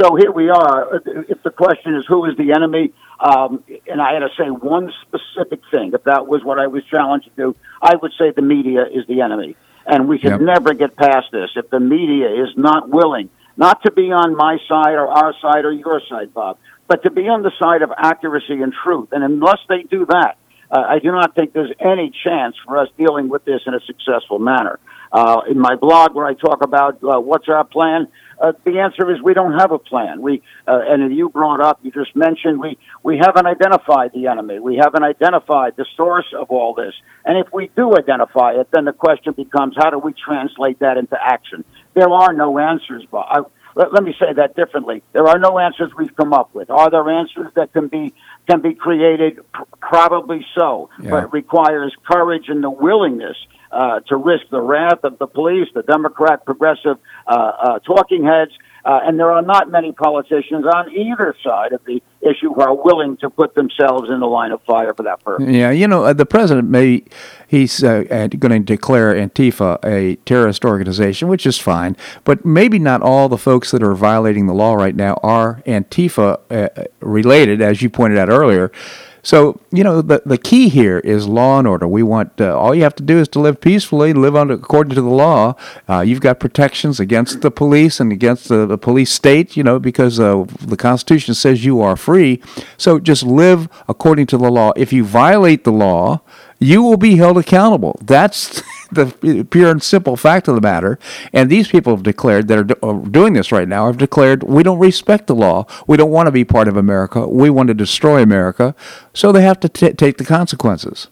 So here we are. If the question is who is the enemy, um, and I had to say one specific thing, if that was what I was challenged to do, I would say the media is the enemy. And we can yep. never get past this if the media is not willing, not to be on my side or our side or your side, Bob, but to be on the side of accuracy and truth. And unless they do that, uh, I do not think there's any chance for us dealing with this in a successful manner. Uh, in my blog, where I talk about uh, what's our plan, uh, the answer is we don't have a plan. We uh, and you brought up, you just mentioned we we haven't identified the enemy. We haven't identified the source of all this. And if we do identify it, then the question becomes how do we translate that into action? There are no answers, but I, let, let me say that differently. There are no answers we've come up with. Are there answers that can be can be created? Probably so, yeah. but it requires courage and the willingness uh, to risk the wrath of the police, the Democrat progressive uh, uh, talking heads, uh, and there are not many politicians on either side of the issue who are willing to put themselves in the line of fire for that purpose. Yeah, you know, uh, the president may he's uh, going to declare Antifa a terrorist organization, which is fine, but maybe not all the folks that are violating the law right now are Antifa uh, related, as you pointed out earlier. So you know the the key here is law and order. We want uh, all you have to do is to live peacefully, live under according to the law. Uh, you've got protections against the police and against the, the police state. You know because uh, the Constitution says you are free. So just live according to the law. If you violate the law, you will be held accountable. That's the pure and simple fact of the matter. And these people have declared that are, do- are doing this right now have declared we don't respect the law. We don't want to be part of America. We want to destroy America. So they have to t- take the consequences.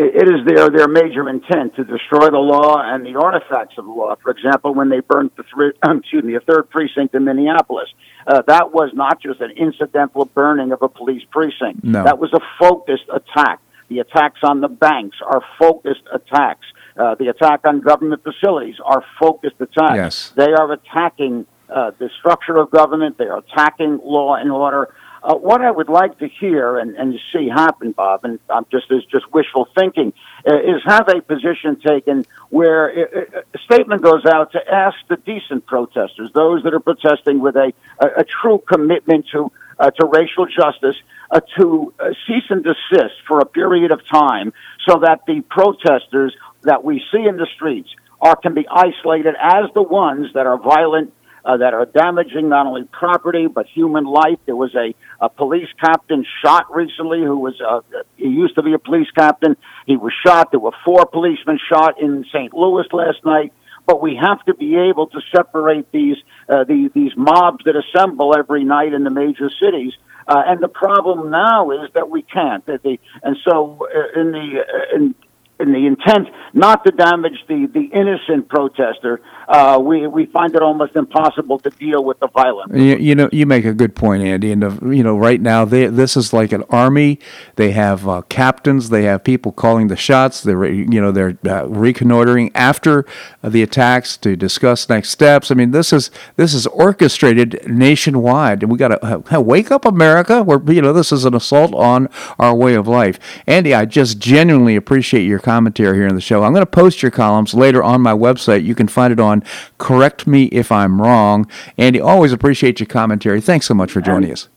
It is their their major intent to destroy the law and the artifacts of the law. For example, when they burned the three, excuse me, the third precinct in Minneapolis, uh, that was not just an incidental burning of a police precinct. No. That was a focused attack. The attacks on the banks are focused attacks. Uh, the attack on government facilities are focused attacks. Yes. They are attacking uh, the structure of government. They are attacking law and order. Uh, what I would like to hear and, and see happen, Bob, and I'm just is just wishful thinking, is have a position taken where uh, uh, a statement goes out to ask the decent protesters, those that are protesting with a, a, a true commitment to uh, to racial justice, uh, to uh, cease and desist for a period of time, so that the protesters that we see in the streets are can be isolated as the ones that are violent uh, that are damaging not only property but human life. There was a, a police captain shot recently who was uh, he used to be a police captain. He was shot. There were four policemen shot in St. Louis last night. But we have to be able to separate these uh, the, these mobs that assemble every night in the major cities. Uh, and the problem now is that we can't. That the, and so uh, in the uh, in in the intent not to damage the, the innocent protester, uh, we, we find it almost impossible to deal with the violence. You, you know, you make a good point, Andy. And uh, you know, right now, they, this is like an army. They have uh, captains. They have people calling the shots. They're you know they're uh, reconnoitering after the attacks to discuss next steps. I mean, this is this is orchestrated nationwide, and we got to uh, wake up, America. Where you know this is an assault on our way of life. Andy, I just genuinely appreciate your commentary here in the show. I'm going to post your columns later on my website. You can find it on Correct Me If I'm Wrong. Andy, always appreciate your commentary. Thanks so much for joining us.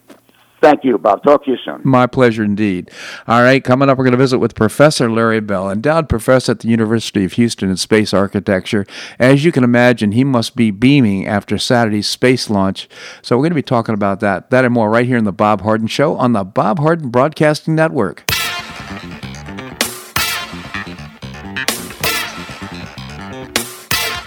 Thank you, Bob. Talk to you soon. My pleasure indeed. All right, coming up, we're going to visit with Professor Larry Bell, endowed professor at the University of Houston in space architecture. As you can imagine, he must be beaming after Saturday's space launch. So we're going to be talking about that, that and more right here in the Bob Harden Show on the Bob Harden Broadcasting Network.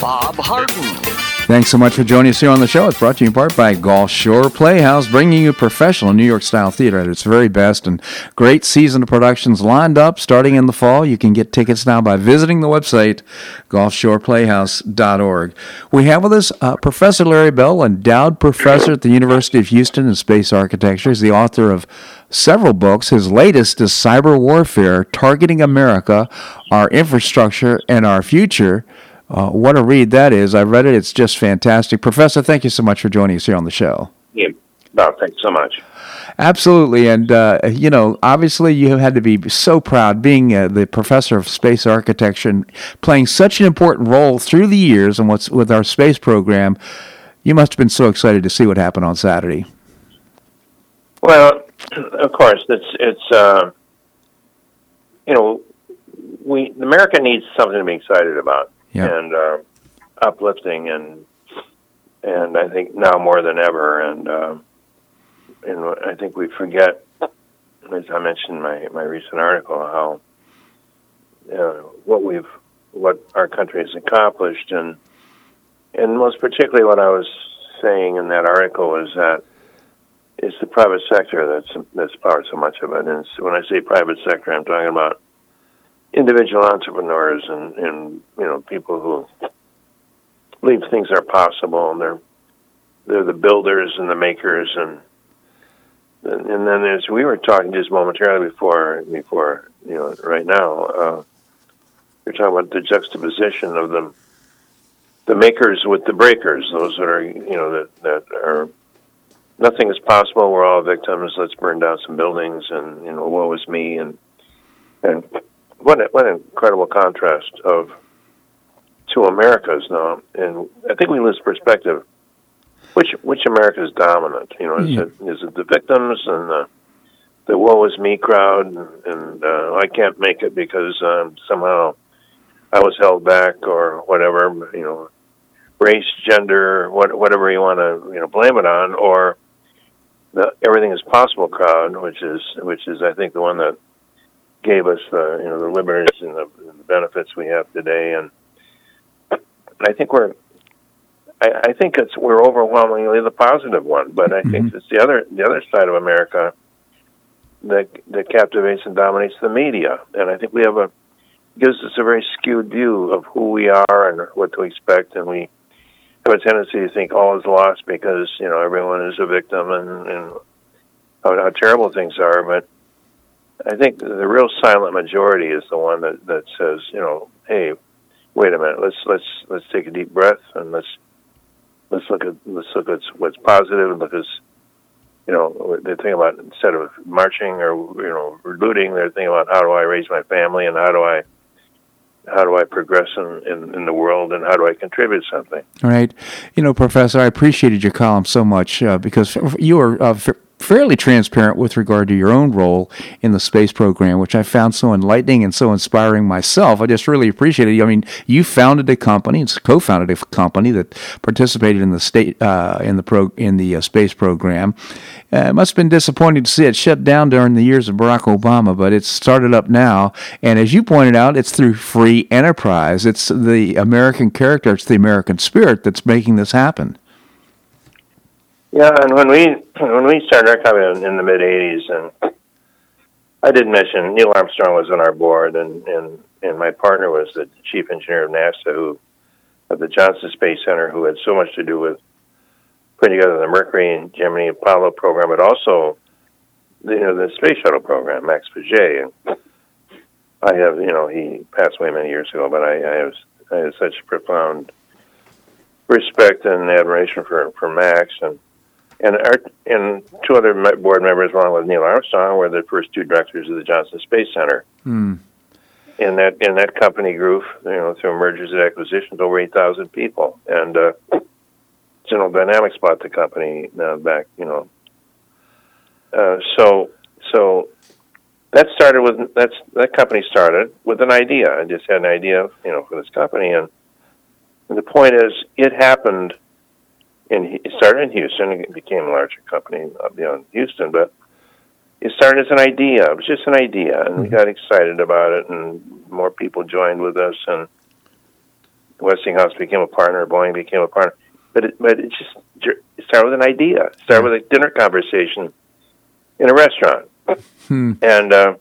Bob Harden. Thanks so much for joining us here on the show. It's brought to you in part by Gulf Shore Playhouse, bringing you professional New York style theater at its very best and great season of productions lined up starting in the fall. You can get tickets now by visiting the website, gulfshoreplayhouse.org. We have with us uh, Professor Larry Bell, endowed professor at the University of Houston in space architecture. He's the author of several books. His latest is Cyber Warfare Targeting America, Our Infrastructure, and Our Future. Uh, what a read that is. I read it. It's just fantastic. Professor, thank you so much for joining us here on the show. Yeah, Bob, thanks so much. Absolutely. And, uh, you know, obviously you have had to be so proud being uh, the professor of space architecture and playing such an important role through the years and what's with our space program. You must have been so excited to see what happened on Saturday. Well, of course, it's, it's uh, you know, we America needs something to be excited about And uh, uplifting, and and I think now more than ever, and uh, and I think we forget, as I mentioned in my my recent article, how uh, what we've what our country has accomplished, and and most particularly what I was saying in that article is that it's the private sector that's that's powered so much of it. And when I say private sector, I'm talking about individual entrepreneurs and, and you know people who believe things are possible, and they're they're the builders and the makers, and and, then as we were talking just momentarily before before you know right now, uh, we're talking about the juxtaposition of the the makers with the breakers, those that are you know that that are nothing is possible. We're all victims. Let's burn down some buildings, and you know, woe is me, and and what a, what an incredible contrast of two America's now. And I think we lose perspective. Which which America is dominant? You know, is Yeah. it is it the victims and the the woe is me crowd, and, and uh, I can't make it because um, somehow I was held back or whatever. You know, race, gender, what, whatever you want to you know blame it on, or the everything is possible crowd, which is which is I think the one that gave us the you know the liberties and the, and the benefits we have today, and I think we're. I, I think it's we're overwhelmingly the positive one, but I think mm-hmm. it's the other the other side of America that that captivates and dominates the media, and I think we have a gives us a very skewed view of who we are and what to expect, and we have a tendency to think all is lost because you know everyone is a victim and, and how, how terrible things are. But I think the real silent majority is the one that, that says, you know, hey, wait a minute, let's let's let's take a deep breath and let's let's look at let's look at what's positive and look at you know they're thinking about instead of marching or you know looting, they're thinking about how do I raise my family and how do I how do I progress in, in, in the world and how do I contribute something. Right. You know, Professor, I appreciated your column so much uh, because you are uh, fairly transparent with regard to your own role in the space program, which I found so enlightening and so inspiring myself. I just really appreciated it. I mean, you founded a company, it's co-founded a company that participated in the state uh, in the pro in the uh, space program. Uh, it must have been disappointing to see it shut down during the years of Barack Obama, but it's started up now. And as you pointed out, it's through free enterprise. It's the American character, it's the American spirit that's making this happen. Yeah, and when we when we started our company in, the mid '80s, and I did mention Neil Armstrong was on our board, and and and my partner was the chief engineer of NASA, who of the Johnson Space Center, who had so much to do with putting together the Mercury and Gemini Apollo program, but also you know the space shuttle program, Max Faget. And I have you know he passed away many years ago, but I, I have I have such profound respect and admiration for for Max and and our, and two other board members, along with Neil Armstrong, were the first two directors of the Johnson Space Center. Hmm. And that and that company grew, you know, through mergers and acquisitions, over eight thousand people. And uh, General Dynamics bought the company uh, back, you know. Uh, so so that started with that's that company started with an idea. I just had an idea, you know, for this company, and, and the point is, it happened in it started in Houston and it became a larger company up beyond Houston, but it started as an idea. It was just an idea, and we got excited about it, and more people joined with us, and Westinghouse became a partner, Boeing became a partner. but it, but it just start with an idea. Start with a dinner conversation in a restaurant, Hmm. and uh,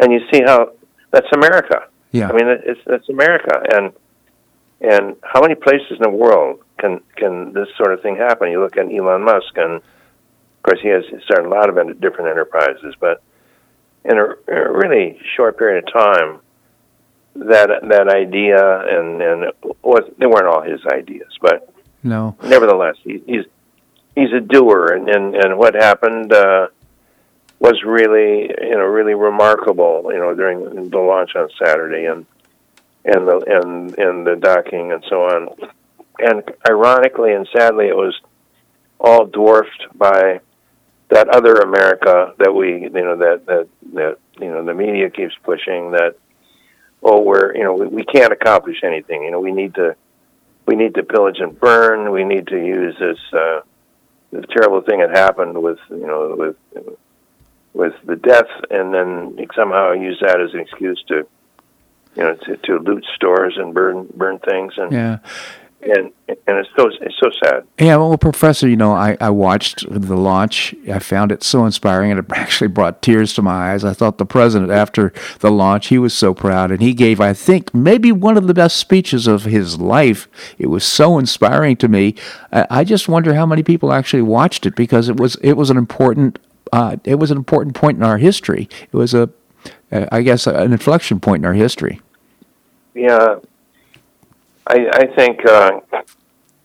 and you see how that's America. Yeah. I mean, it's that's America, and and how many places in the world can can this sort of thing happen? You look at Elon Musk, and of course he has started a lot of different enterprises, but in a, a really short period of time, that that idea and and was they weren't all his ideas, but No. nevertheless, he, he's he's a doer, and and, and what happened uh, was really you know really remarkable. You know during the launch on Saturday, and and the and and the docking and so on, and ironically and sadly, it was all dwarfed by that other America that we you know that that that you know the media keeps pushing that oh we're you know we, we can't accomplish anything. You know we need to we need to pillage and burn. We need to use this uh this terrible thing that happened with you know with with the death and then somehow use that as an excuse to you know to, to loot stores and burn burn things and Yeah. and and it's so it's so sad Yeah, well, Professor, you know, I, I watched the launch. I found it so inspiring, and it actually brought tears to my eyes. I thought the president, after the launch, he was so proud, and he gave, I think, maybe one of the best speeches of his life. It was so inspiring to me. I, I just wonder how many people actually watched it because it was it was an important uh, it was an important point in our history. It was a, I guess, an inflection point in our history. Yeah, I I think uh,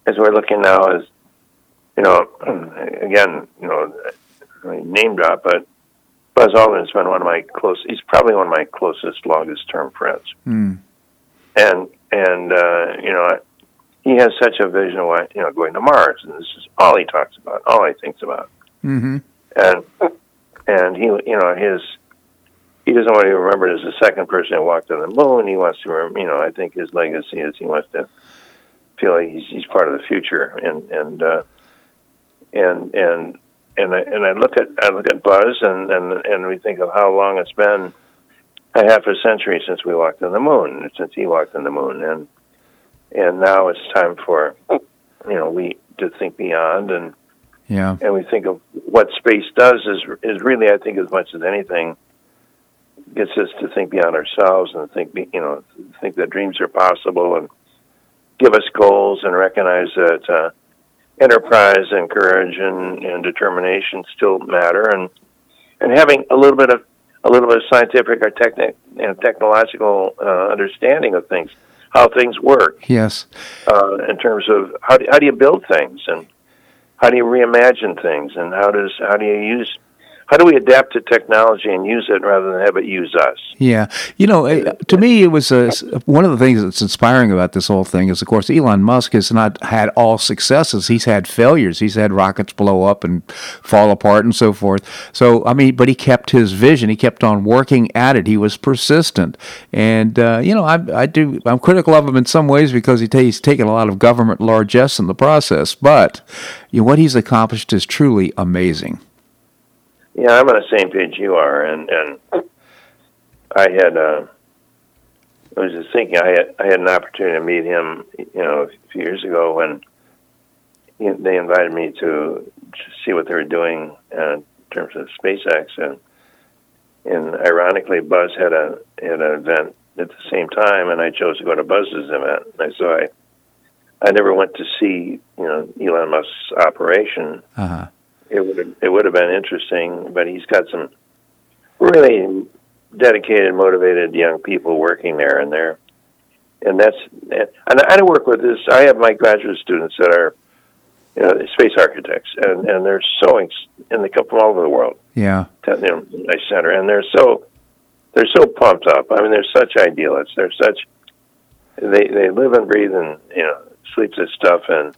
as we're looking now, as you know, again, you know, I name drop, but Buzz Aldrin's been one of my close. He's probably one of my closest, longest term friends, Mm. and and uh, you know, he has such a vision of what you know going to Mars, and this is all he talks about, all he thinks about, Mm-hmm. and and he you know his he doesn't want to be remembered as the second person that walked on the moon. He wants to remember, you know, I think his legacy is he wants to feel like he's he's part of the future, and and uh, and and and I, and I look at I look at Buzz, and and and we think of how long it's been a half a century since we walked on the moon, since he walked on the moon, and and now it's time for you know we to think beyond and Yeah. and we think of what space does is is really I think as much as anything gets us to think beyond ourselves and think be, you know think that dreams are possible and give us goals and recognize that uh, enterprise and courage and, and determination still matter and and having a little bit of a little bit of scientific or technic and technological uh, understanding of things how things work Yes. uh, in terms of how do, how do you build things and how do you reimagine things and how does how do you use how do we adapt to technology and use it rather than have it use us? Yeah, you know, to me, it was uh, one of the things that's inspiring about this whole thing is, of course, Elon Musk has not had all successes. He's had failures. He's had rockets blow up and fall apart and so forth. So, I mean, but he kept his vision. He kept on working at it. He was persistent, and uh, you know, I, I do. I'm critical of him in some ways because he ta- he's taken a lot of government largesse in the process. But you know, what he's accomplished is truly amazing. Yeah, I'm on the same page you are, and and I had uh, I was just thinking I had I had an opportunity to meet him, you know, a few years ago when he, they invited me to, to see what they were doing uh, in terms of SpaceX, and and ironically, Buzz had a had an event at the same time, and I chose to go to Buzz's event. And so I I never went to see you know Elon Musk's operation Uh huh. It would have, it would have been interesting, but he's got some really dedicated, motivated young people working there, and they're and that's and I work with this. I have my graduate students that are you know space architects, and and they're so ex- and they come from all over the world. Yeah. To, you know, nice center, and they're so they're so pumped up. I mean, they're such idealists. They're such they they live and breathe and you know sleep this stuff and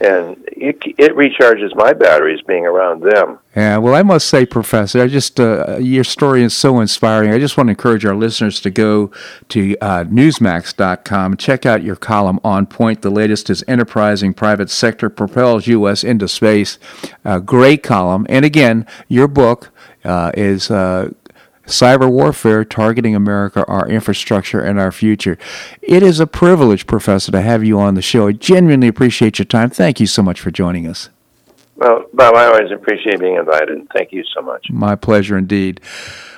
and it it recharges my batteries being around them. Yeah, well, I must say, Professor, I just uh, your story is so inspiring. I just want to encourage our listeners to go to uh, Newsmax.com check out your column on point. The latest is "Enterprising Private Sector Propels U.S. into Space." Uh, great column, and again, your book uh, is. Cyber warfare targeting America, our infrastructure, and our future. It is a privilege, Professor, to have you on the show. I genuinely appreciate your time. Thank you so much for joining us. Well, Bob, I always appreciate being invited. Thank you so much. My pleasure indeed.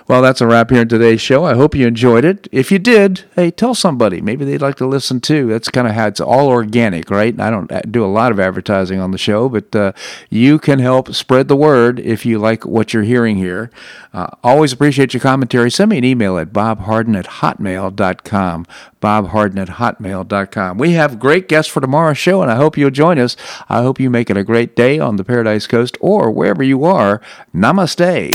Well, that's a wrap here in today's show. I hope you enjoyed it. If you did, hey, tell somebody. Maybe they'd like to listen too. That's kind of how it's all organic, right? I don't do a lot of advertising on the show, but uh, you can help spread the word if you like what you're hearing here. Uh, always appreciate your commentary. Send me an email at bobharden at hotmail.com. Bobharden at hotmail.com. We have great guests for tomorrow's show, and I hope you'll join us. I hope you make it a great day on the Paradise Coast or wherever you are. Namaste.